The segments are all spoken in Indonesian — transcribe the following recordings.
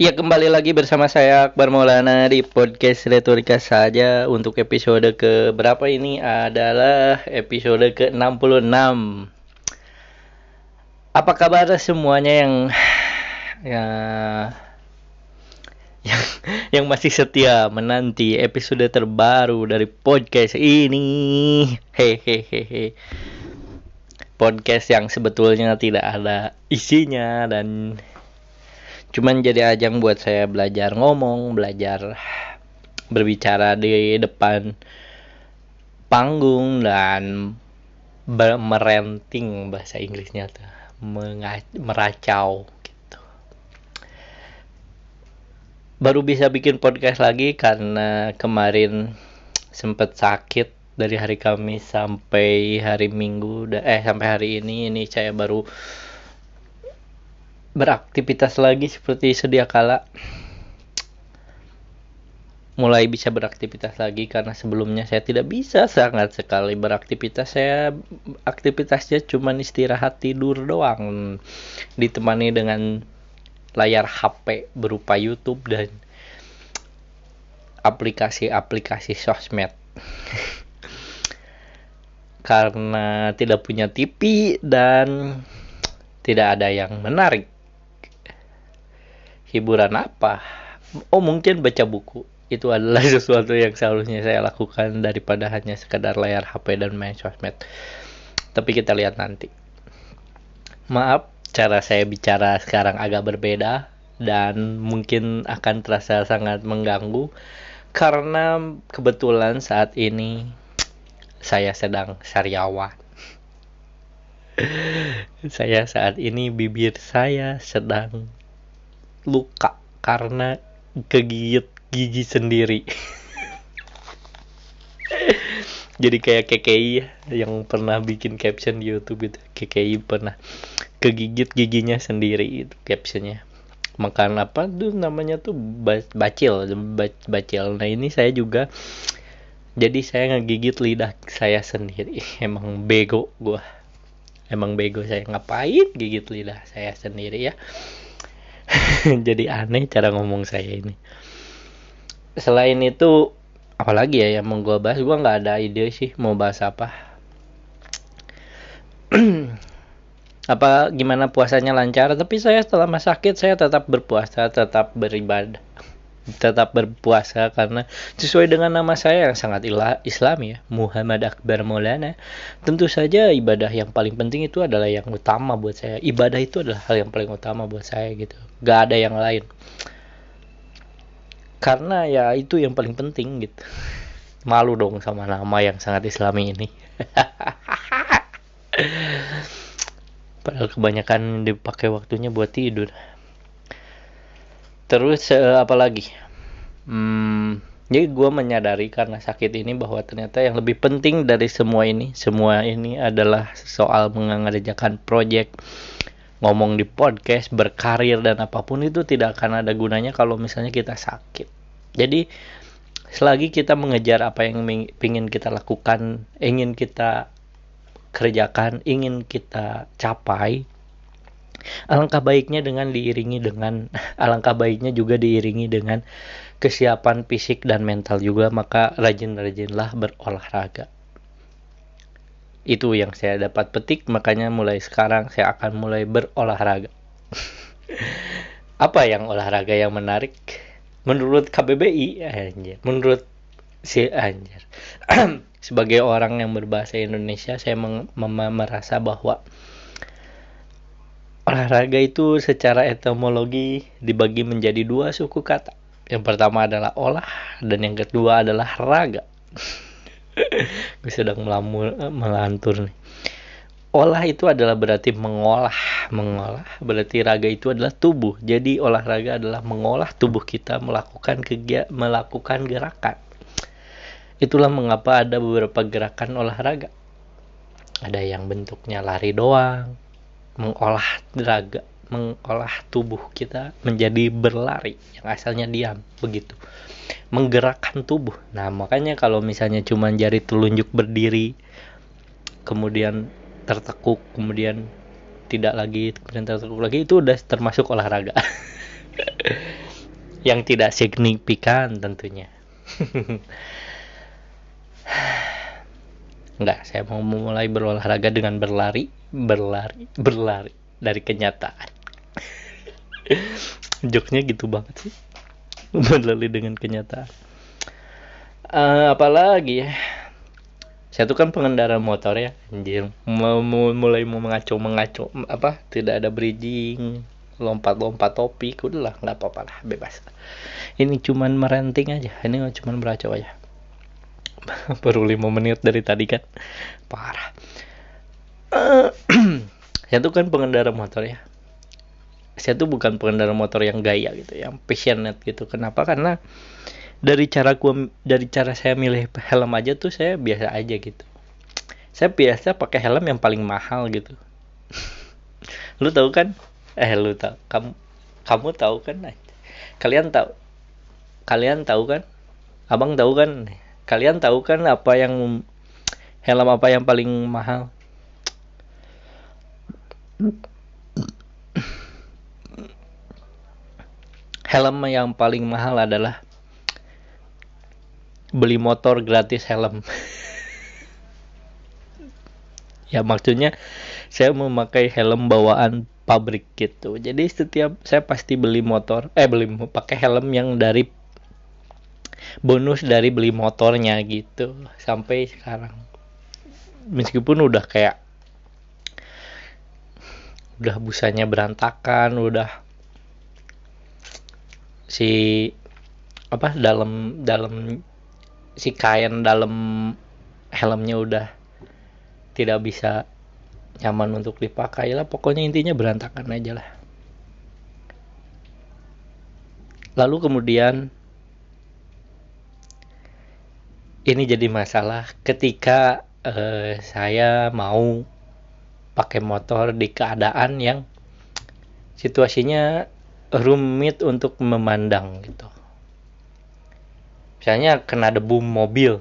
Ya kembali lagi bersama saya Akbar Maulana di podcast Retorika saja. Untuk episode ke berapa ini adalah episode ke-66. Apa kabar semuanya yang ya yang, yang masih setia menanti episode terbaru dari podcast ini? Hehehe. Podcast yang sebetulnya tidak ada isinya dan cuman jadi ajang buat saya belajar ngomong belajar berbicara di depan panggung dan merenting bahasa Inggrisnya tuh. Meracau gitu. Baru bisa bikin podcast lagi karena kemarin sempet sakit dari hari Kamis sampai hari Minggu eh sampai hari ini. Ini saya baru beraktivitas lagi seperti sedia kala mulai bisa beraktivitas lagi karena sebelumnya saya tidak bisa sangat sekali beraktivitas. Saya aktivitasnya cuma istirahat tidur doang ditemani dengan layar HP berupa YouTube dan aplikasi-aplikasi sosmed. Karena tidak punya TV dan tidak ada yang menarik hiburan apa? Oh mungkin baca buku. Itu adalah sesuatu yang seharusnya saya lakukan daripada hanya sekedar layar HP dan main sosmed. Tapi kita lihat nanti. Maaf, cara saya bicara sekarang agak berbeda dan mungkin akan terasa sangat mengganggu karena kebetulan saat ini saya sedang sariawan. saya saat ini bibir saya sedang luka karena kegigit gigi sendiri. Jadi kayak KKI ya, yang pernah bikin caption di YouTube itu. KKI pernah kegigit giginya sendiri itu captionnya. Makan apa tuh namanya tuh? Bacil. Bacil. Nah ini saya juga jadi saya ngegigit lidah saya sendiri. Emang bego gua. Emang bego saya. Ngapain gigit lidah saya sendiri ya jadi aneh cara ngomong saya ini. Selain itu apalagi ya yang mau gue bahas gue nggak ada ide sih mau bahas apa. Apa gimana puasanya lancar tapi saya setelah sakit saya tetap berpuasa tetap beribadah tetap berpuasa karena sesuai dengan nama saya yang sangat Islam ya Muhammad Akbar Maulana. Tentu saja ibadah yang paling penting itu adalah yang utama buat saya. Ibadah itu adalah hal yang paling utama buat saya gitu. Gak ada yang lain. Karena ya itu yang paling penting gitu. Malu dong sama nama yang sangat islami ini. Padahal kebanyakan dipakai waktunya buat tidur terus uh, apa lagi? Hmm, jadi gue menyadari karena sakit ini bahwa ternyata yang lebih penting dari semua ini semua ini adalah soal mengerjakan project ngomong di podcast berkarir dan apa pun itu tidak akan ada gunanya kalau misalnya kita sakit. Jadi selagi kita mengejar apa yang ingin kita lakukan ingin kita kerjakan ingin kita capai Alangkah baiknya dengan diiringi dengan alangkah baiknya juga diiringi dengan kesiapan fisik dan mental juga maka rajin-rajinlah berolahraga. Itu yang saya dapat petik makanya mulai sekarang saya akan mulai berolahraga. Apa yang olahraga yang menarik? Menurut KBBI anjir, menurut si anjir. Sebagai orang yang berbahasa Indonesia saya merasa bahwa Olahraga itu secara etimologi dibagi menjadi dua suku kata. Yang pertama adalah olah dan yang kedua adalah raga. Gue sedang melamur, melantur nih. Olah itu adalah berarti mengolah, mengolah berarti raga itu adalah tubuh. Jadi olahraga adalah mengolah tubuh kita melakukan kegiatan, melakukan gerakan. Itulah mengapa ada beberapa gerakan olahraga. Ada yang bentuknya lari doang, mengolah raga mengolah tubuh kita menjadi berlari yang asalnya diam begitu. Menggerakkan tubuh. Nah makanya kalau misalnya cuma jari telunjuk berdiri kemudian tertekuk kemudian tidak lagi kemudian tertekuk lagi itu udah termasuk olahraga. Yang tidak signifikan tentunya. Enggak, saya mau memulai berolahraga dengan berlari, berlari, berlari dari kenyataan. Joknya gitu banget sih. Berlari dengan kenyataan. Uh, apalagi ya? Saya tuh kan pengendara motor ya, anjir. Mulai mau mengaco mengaco apa? Tidak ada bridging, lompat-lompat topik, udahlah nggak apa-apa lah, bebas. Ini cuman merenting aja, ini cuman beracau aja baru lima menit dari tadi kan parah saya tuh kan pengendara motor ya. Saya tuh bukan pengendara motor yang gaya gitu yang passionate gitu. Kenapa? Karena dari cara gua dari cara saya milih helm aja tuh saya biasa aja gitu. Saya biasa pakai helm yang paling mahal gitu. Lu tahu kan? Eh lu tahu. Kamu kamu tahu kan? Kalian tahu kalian tahu kan? Abang tahu kan? Kalian tahu kan apa yang helm apa yang paling mahal helm yang paling mahal adalah beli motor gratis helm. Ya maksudnya saya memakai helm bawaan pabrik gitu. Jadi setiap saya pasti beli motor eh beli pakai helm yang dari bonus dari beli motornya gitu sampai sekarang. Meskipun udah kayak udah busanya berantakan udah si apa dalam dalam si kain dalam helmnya udah tidak bisa nyaman untuk dipakai lah. Pokoknya intinya berantakan aja lah. Lalu kemudian ini jadi masalah ketika uh, saya mau pakai motor di keadaan yang situasinya rumit untuk memandang gitu. Misalnya kena debu mobil,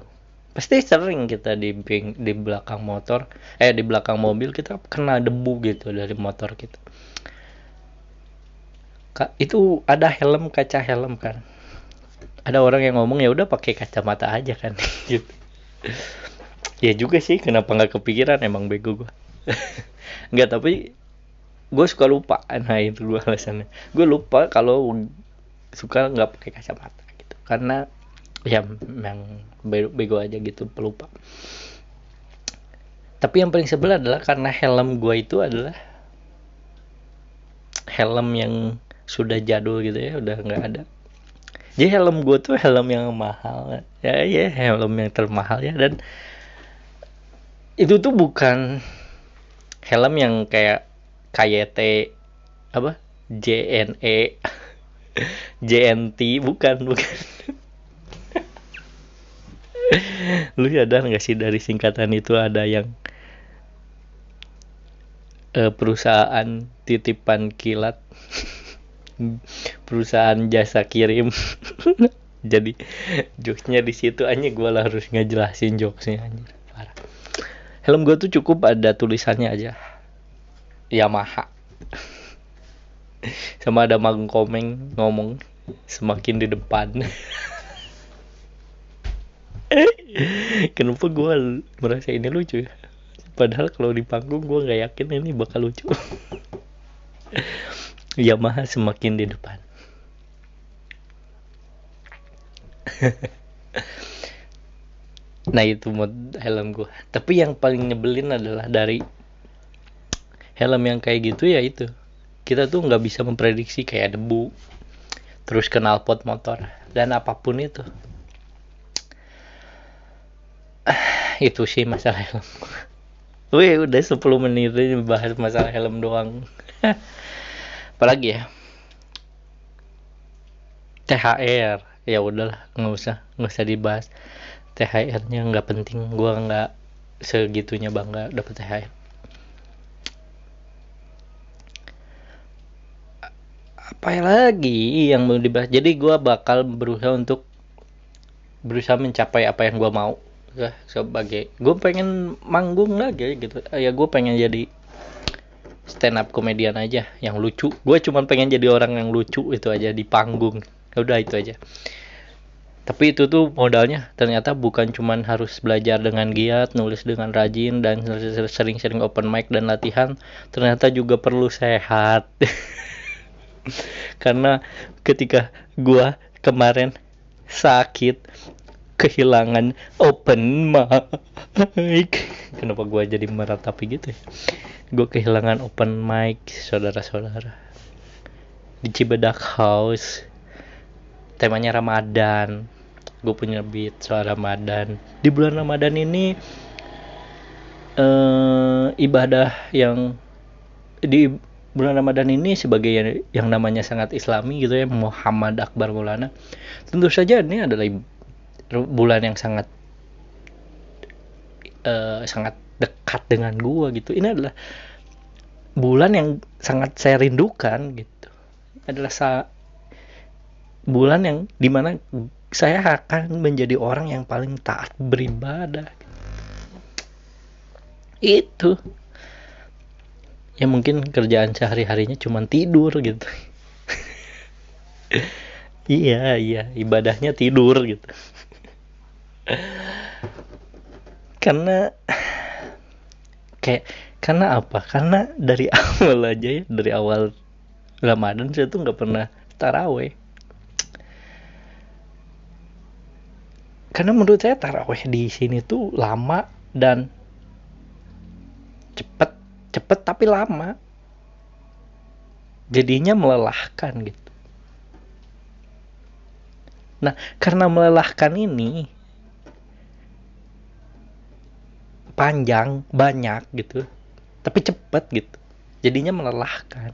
pasti sering kita di di belakang motor, eh di belakang mobil kita kena debu gitu dari motor kita. Itu ada helm kaca helm kan. Ada orang yang ngomong ya udah pakai kacamata aja kan. Gitu. Ya juga sih kenapa nggak kepikiran? Emang bego gue nggak tapi gue suka lupa. Nah itu dua alasannya. Gue lupa kalau suka nggak pakai kacamata gitu. Karena ya memang bego aja gitu pelupa. Tapi yang paling sebel adalah karena helm gue itu adalah helm yang sudah jadul gitu ya udah nggak ada. Jadi helm gue tuh helm yang mahal. Ya ya helm yang termahal ya. Dan itu tuh bukan helm yang kayak KYT apa? JNE JNT bukan bukan. Lu ada nggak sih dari singkatan itu ada yang uh, perusahaan titipan kilat? Perusahaan jasa kirim. Jadi jokesnya di situ aja gue harus ngejelasin jokesnya aja parah helm gue tuh cukup ada tulisannya aja. Yamaha. Sama ada mang komeng ngomong semakin di depan. Kenapa gue merasa ini lucu ya? Padahal kalau di panggung gue nggak yakin ini bakal lucu. Yamaha semakin di depan. Nah itu mod helm gue. Tapi yang paling nyebelin adalah dari helm yang kayak gitu ya itu. Kita tuh nggak bisa memprediksi kayak debu, terus kenal pot motor dan apa pun itu. itu sih masalah helm. Wih udah 10 menit ini bahas masalah helm doang. apalagi ya THR ya udahlah nggak usah nggak usah dibahas THR-nya nggak penting. Gue nggak segitunya bangga dapat THR apa lagi yang mau dibahas? Jadi gue bakal berusaha untuk berusaha mencapai apa yang gue mau. Sebagai gue pengen manggung lagi gitu. Ya gue pengen jadi stand up komedian aja yang lucu. Gue cuma pengen jadi orang yang lucu itu aja di panggung. Udah itu aja tapi itu tuh modalnya ternyata bukan cuman harus belajar dengan giat nulis dengan rajin dan sering-sering open mic dan latihan ternyata juga perlu sehat. Karena ketika gua kemarin sakit kehilangan open mic. Kenapa gua jadi meratapi gitu ya? Gue kehilangan open mic saudara-saudara. Di Cibedak House temanya Ramadan gue punya beat soal Ramadan. Di bulan Ramadan ini eh, ibadah yang di bulan Ramadan ini sebagai yang, yang namanya sangat islami gitu ya Muhammad Akbar Maulana. Tentu saja ini adalah bulan yang sangat uh, sangat dekat dengan gua gitu. Ini adalah bulan yang sangat saya rindukan gitu. Adalah sa bulan yang di mana saya akan menjadi orang yang paling taat beribadah. Itu. Ya mungkin kerjaan sehari harinya cuma tidur gitu. Iya iya ibadahnya tidur gitu. Karena kayak karena apa? Karena dari awal aja ya dari awal Ramadan saya tuh nggak pernah taraweh karena menurut saya taraweh di sini tuh lama dan cepet cepet tapi lama. Jadinya melelahkan gitu. Nah karena melelahkan ini panjang banyak gitu tapi cepet gitu. Jadinya melelahkan.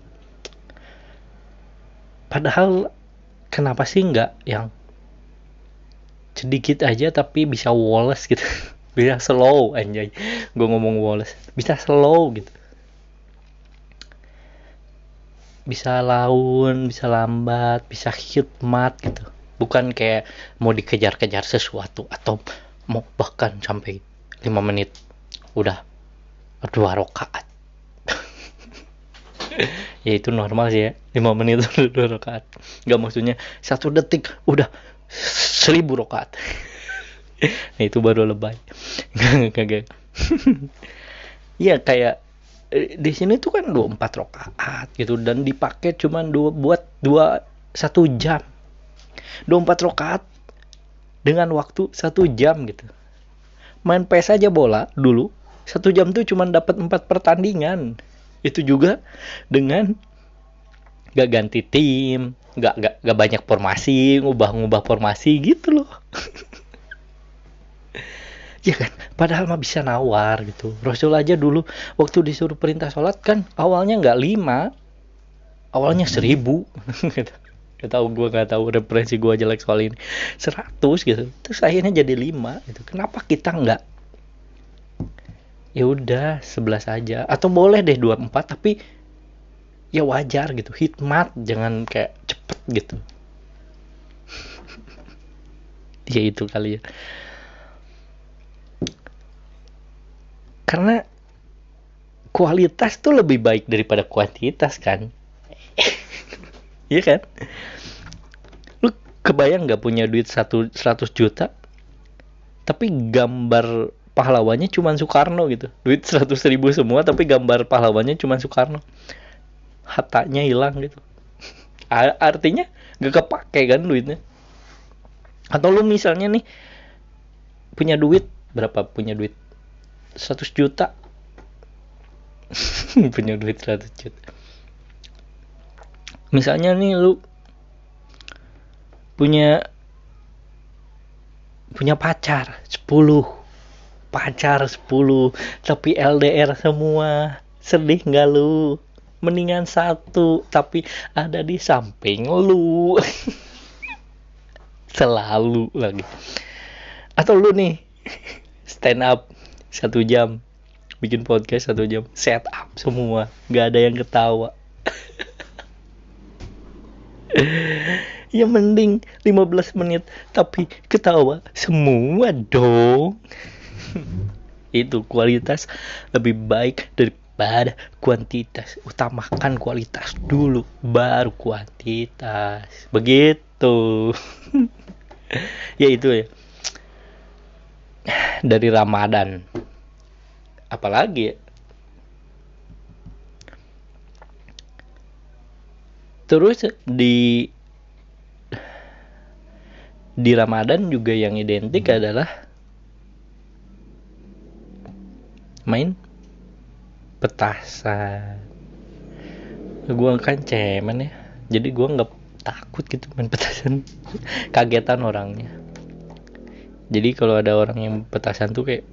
Padahal kenapa sih nggak yang sedikit aja tapi bisa woles gitu. Bisa slow anjay. Gue ngomong woles. Bisa slow gitu. Bisa laun bisa lambat bisa hikmat gitu. Bukan kayak mau dikejar-kejar sesuatu atau mau bahkan sampai 5 menit udah dua rakaat. Ya itu normal sih ya. 5 menit udah dua rakaat. Nggak maksudnya satu detik udah seribu rokat nah, itu baru lebay. Kagak. Iya kayak eh, di sini tuh kan dua empat rokaat gitu dan dipakai cuman dua buat dua satu jam. dua empat rokaat dengan waktu satu jam gitu. Main PS aja bola dulu satu jam tuh cuman dapat empat pertandingan. Itu juga dengan gak ganti tim nggak nggak nggak banyak formasi ngubah-ngubah formasi gitu loh. Ya kan? Padahal mah bisa nawar gitu. Rasul aja dulu waktu disuruh perintah sholat kan awalnya nggak lima awalnya seribu. Gitu tahu gue gak tahu referensi gue jelek soal ini. Seratus gitu. Terus akhirnya jadi lima gitu. Kenapa kita nggak? Ya udah sebelas aja. Atau boleh deh dua empat tapi ya wajar gitu hikmat jangan kayak cepet gitu. Ya itu kali ya. Karena kualitas tuh lebih baik daripada kuantitas kan? Iya kan? Lu kebayang nggak punya duit satu 100 juta tapi gambar pahlawannya cuma Soekarno gitu? Duit 100 ribu semua tapi gambar pahlawannya cuma Soekarno hatanya hilang gitu. Artinya gak kepake kan duitnya. Atau lu misalnya nih punya duit berapa punya duit? 100 juta. Punya duit 100 juta. Misalnya nih lu punya punya pacar 10 pacar 10 tapi LDR semua. Sedih nggak lu mendingan satu tapi ada di samping lu. Selalu lagi. Atau lu nih stand up satu jam bikin podcast satu jam set up semua. Nggak ada yang ketawa. Ya mending 15 menit tapi ketawa semua dong. Itu kualitas lebih baik dari pada kuantitas utamakan kualitas dulu baru kuantitas. Begitu. Ya itu ya. Dari Ramadan. Apalagi ya? Terus di di Ramadan juga yang identik adalah main petasan. Gua kan cemen ya jadi gua nggak takut gitu main petasan. Kagetan orangnya. Jadi kalau ada orang yang petasan tuh kayak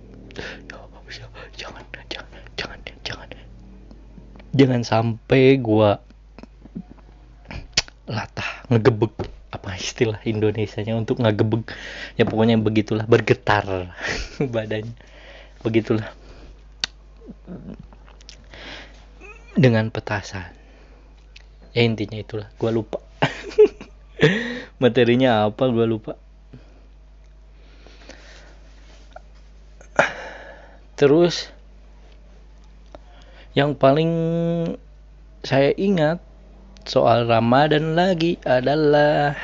jangan jangan jangan jangan. Jangan sampai gua latah ngegebek apa istilah Indonesianya untuk ngegebek. Ya pokoknya begitulah bergetar badannya. Begitulah dengan petasan. Ya intinya itulah. Gua lupa. Materinya apa? Gua lupa. Terus yang paling saya ingat soal Ramadan lagi adalah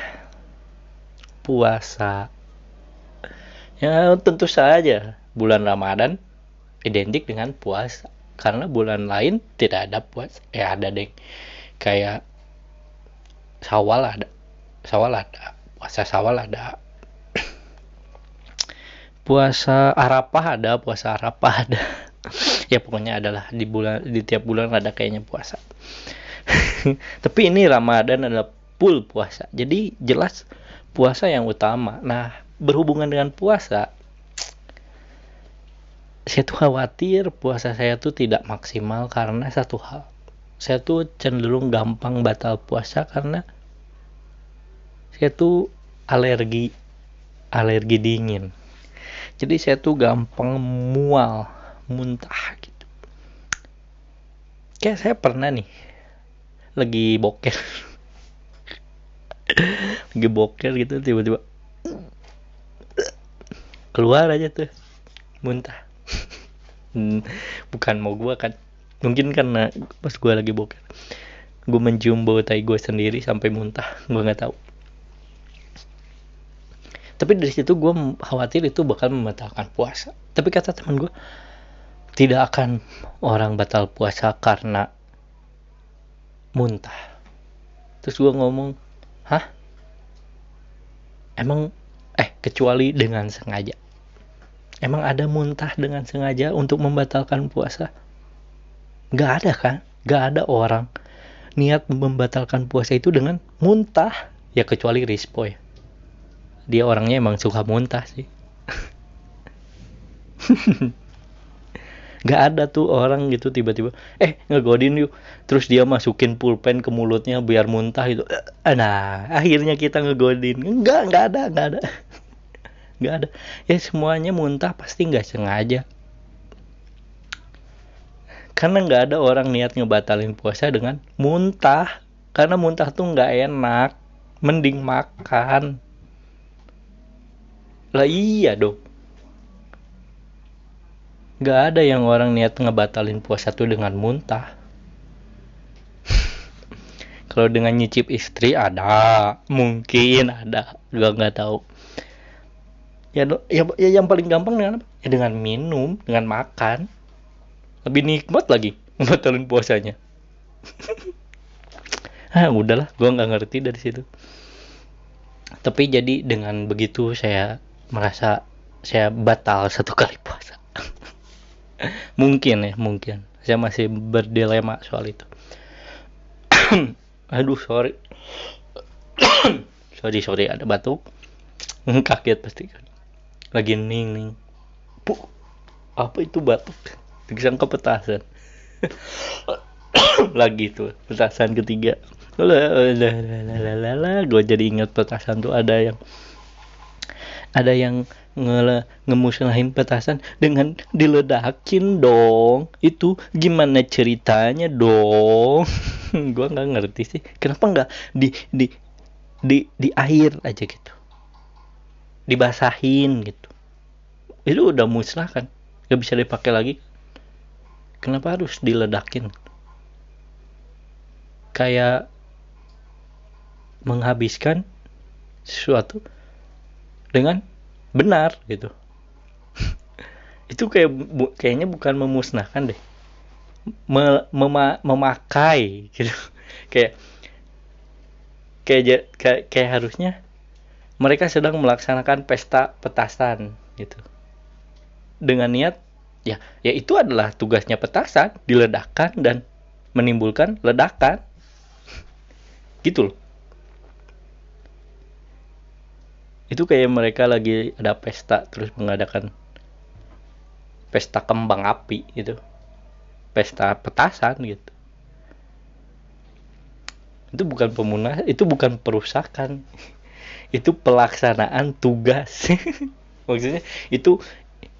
puasa. Ya tentu saja bulan Ramadan identik dengan puasa karena bulan lain tidak ada puasa. Eh ada deh kayak Sawal ada. Sawal ada. Puasa Sawal ada. puasa Arafah ada, puasa Arafah ada. ya pokoknya adalah di bulan di tiap bulan ada kayaknya puasa. Tapi ini Ramadan adalah full puasa. Jadi jelas puasa yang utama. Nah, berhubungan dengan puasa, saya tuh khawatir puasa saya tuh tidak maksimal karena satu hal. Saya tuh cenderung gampang batal puasa karena saya tuh alergi alergi dingin. Jadi saya tuh gampang mual, muntah gitu. Kayak saya pernah nih lagi boker lagi boker gitu tiba-tiba keluar aja tuh muntah hmm, bukan mau gua kan. Mungkin karena pas gua lagi boker gua mencium bau tai gua sendiri sampai muntah. Gua nggak tahu. Tapi dari situ gue khawatir itu bakal membatalkan puasa. Tapi kata teman gue tidak akan orang batal puasa karena muntah. Terus gue ngomong hah? Emang eh kecuali dengan sengaja emang ada muntah dengan sengaja untuk membatalkan puasa? Gak ada kan Gak ada orang niat membatalkan puasa itu dengan muntah. Ya kecuali Rispo ya. Dia orangnya emang suka muntah sih. Gak ada tuh orang gitu tiba-tiba eh ngegodin yuk. Terus dia masukin pulpen ke mulutnya biar muntah itu eh, nah akhirnya kita ngegodin. Enggak enggak ada enggak ada enggak ada. Ya semuanya muntah pasti nggak sengaja. Karena nggak ada orang niat ngebatalin puasa dengan muntah. Karena muntah tuh nggak enak. Mending makan. Lah iya dong. Gak ada yang orang niat ngebatalin puasa tuh dengan muntah. Kalau dengan nyicip istri ada, mungkin ada, gua nggak tahu. Ya, ya, ya yang paling gampang dengan apa? Ya dengan minum, dengan makan. Lebih nikmat lagi ngebatalin puasanya. ah udahlah, gua nggak ngerti dari situ. Tapi jadi dengan begitu saya merasa saya batal satu kali puasa mungkin ya mungkin saya masih berdilema soal itu aduh sorry sorry sorry ada batuk kaget pasti kan lagi ning ning. Apa itu batuk? Disangka petasan. Lagi tuh petasan ketiga. Lah gue jadi ingat petasan tuh ada yang ada yang nge ngemusnahin petasan dengan diledakin dong. Itu gimana ceritanya dong? Gua nggak ngerti sih. Kenapa nggak di di di di air aja gitu dibasahin gitu. Itu udah musnah kan? Nggak bisa dipakai lagi. Kenapa harus diledakin? Kayak menghabiskan sesuatu dengan benar gitu. Itu kayak bu, kayaknya bukan memusnahkan deh. Me, mema, memakai gitu. Kayak kayak kayak, kayak harusnya mereka sedang melaksanakan pesta petasan gitu. Dengan niat ya ya itu adalah tugasnya petasan diledakkan dan menimbulkan ledakan. Gitu loh. Itu kayak mereka lagi ada pesta terus mengadakan pesta kembang api gitu. Pesta petasan gitu. Itu bukan pemunah itu bukan perusakan itu pelaksanaan tugas. Maksudnya itu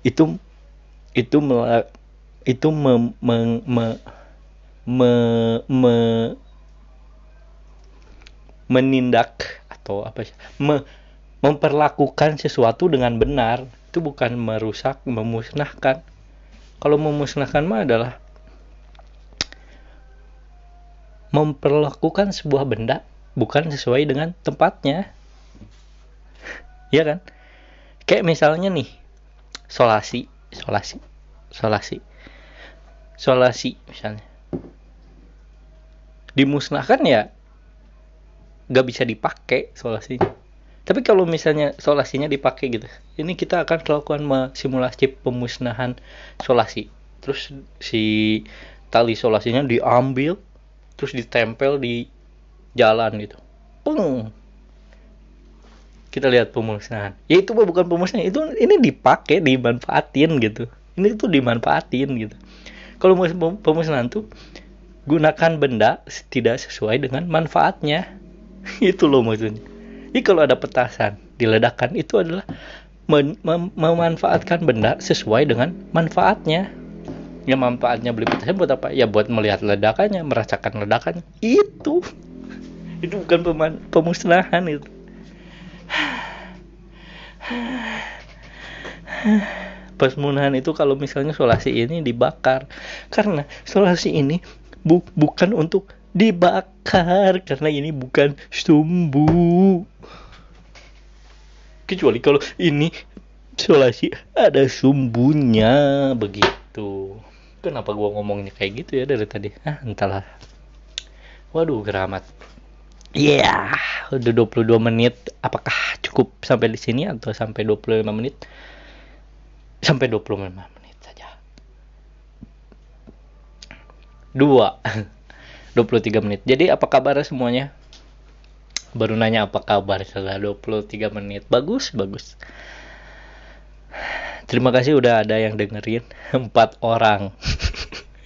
itu itu itu me, me, me, me, me, menindak atau apa sih? Me, memperlakukan sesuatu dengan benar. Itu bukan merusak memusnahkan. Kalau memusnahkan mah adalah memperlakukan sebuah benda bukan sesuai dengan tempatnya ya kan? Kayak misalnya nih solasi solasi solasi solasi misalnya. Dimusnahkan ya gak bisa dipakai solasinya. Tapi kalau misalnya solasinya dipakai gitu ini kita akan melakukan simulasi pemusnahan solasi. Terus si tali solasinya diambil terus ditempel di jalan gitu. Pung kita lihat pemusnahan ya itu bukan pemusnahan itu ini dipakai dimanfaatin gitu ini tuh dimanfaatin gitu kalau pemusnahan tuh gunakan benda tidak sesuai dengan manfaatnya itu loh maksudnya jadi kalau ada petasan diledakkan itu adalah mem mem memanfaatkan benda sesuai dengan manfaatnya. Ya manfaatnya beli petasan buat apa? Ya buat melihat ledakannya, merasakan ledakannya. Itu. Itu bukan pemusnahan itu. Pemusnahan itu kalau misalnya solasi ini dibakar. Karena solasi ini bu bukan untuk dibakar. Karena ini bukan sumbu. Kecuali kalau ini solasi ada sumbunya begitu. Kenapa gua ngomongnya kayak gitu ya dari tadi? Ah entahlah. Waduh keramat Iya, yeah, udah 22 menit. Apakah cukup sampai di sini atau sampai 25 menit? Sampai 25 menit saja. Dua. 23 menit. Jadi apa kabar semuanya? Baru nanya apa kabar setelah 23 menit. Bagus, bagus. Terima kasih udah ada yang dengerin. Empat orang.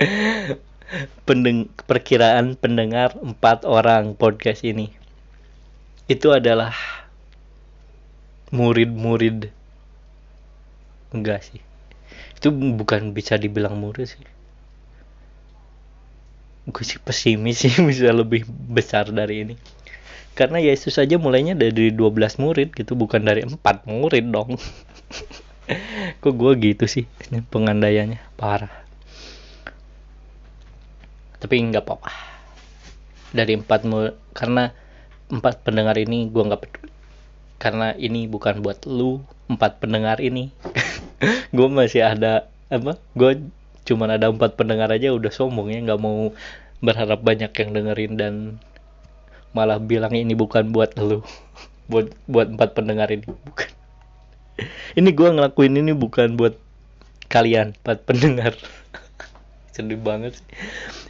Pendeng perkiraan pendengar empat orang podcast ini. Itu adalah murid-murid. Enggak sih. Itu bukan bisa dibilang murid sih. Gue sih pesimis sih bisa lebih besar dari ini. Karena Yesus saja mulainya dari 12 murid gitu bukan dari empat murid dong. Kok gue gitu sih pengandaiannya? Parah. Tapi nggak apa-apa. Dari empat murid karena empat pendengar ini gue nggak peduli karena ini bukan buat lu empat pendengar ini. Gue masih ada apa gue cuman ada empat pendengar aja udah sombong ya nggak mau berharap banyak yang dengerin dan malah bilang ini bukan buat lu. Buat buat empat pendengar ini bukan. Ini gue ngelakuin ini bukan buat kalian empat pendengar. Sedih banget sih.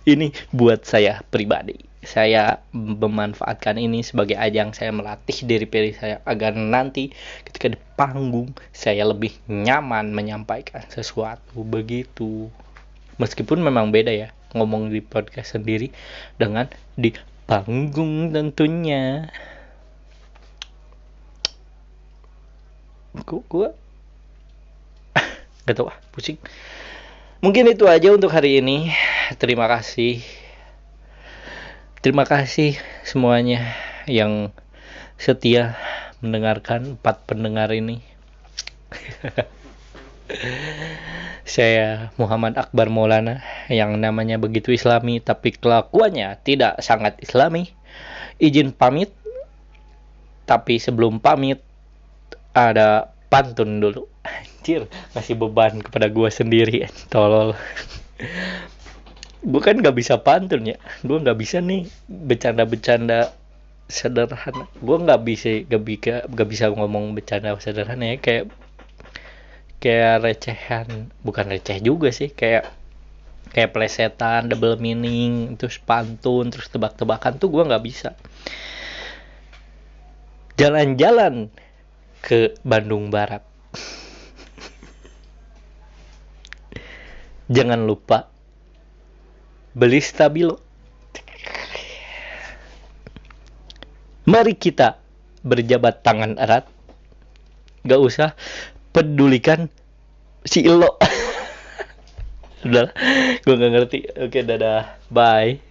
Ini buat saya pribadi saya memanfaatkan ini sebagai ajang saya melatih diri diri saya agar nanti ketika di panggung saya lebih nyaman menyampaikan sesuatu. Begitu. Meskipun memang beda ya ngomong di podcast sendiri dengan di panggung tentunya. Gua, gua? Gak tau ah pusing. Mungkin itu aja untuk hari ini. Terima kasih terima kasih semuanya yang setia mendengarkan empat pendengar ini Saya Muhammad Akbar Maulana yang namanya begitu islami tapi kelakuannya tidak sangat islami. Izin pamit. tapi sebelum pamit ada pantun dulu anjir ngasih beban kepada gua sendiri tolol gue kan nggak bisa pantun ya. Gue nggak bisa nih bercanda-bercanda sederhana. Gue nggak bisa gak bisa gak bisa ngomong bercanda sederhana ya. Kayak kayak recehan. Bukan receh juga sih kayak kayak plesetan double meaning terus pantun terus tebak-tebakan tuh gue nggak bisa. Jalan-jalan ke Bandung Barat. Jangan lupa beli stabilo. Mari kita berjabat tangan erat. Gak usah pedulikan si Ilo udah gue gak ngerti. Oke dadah. Bye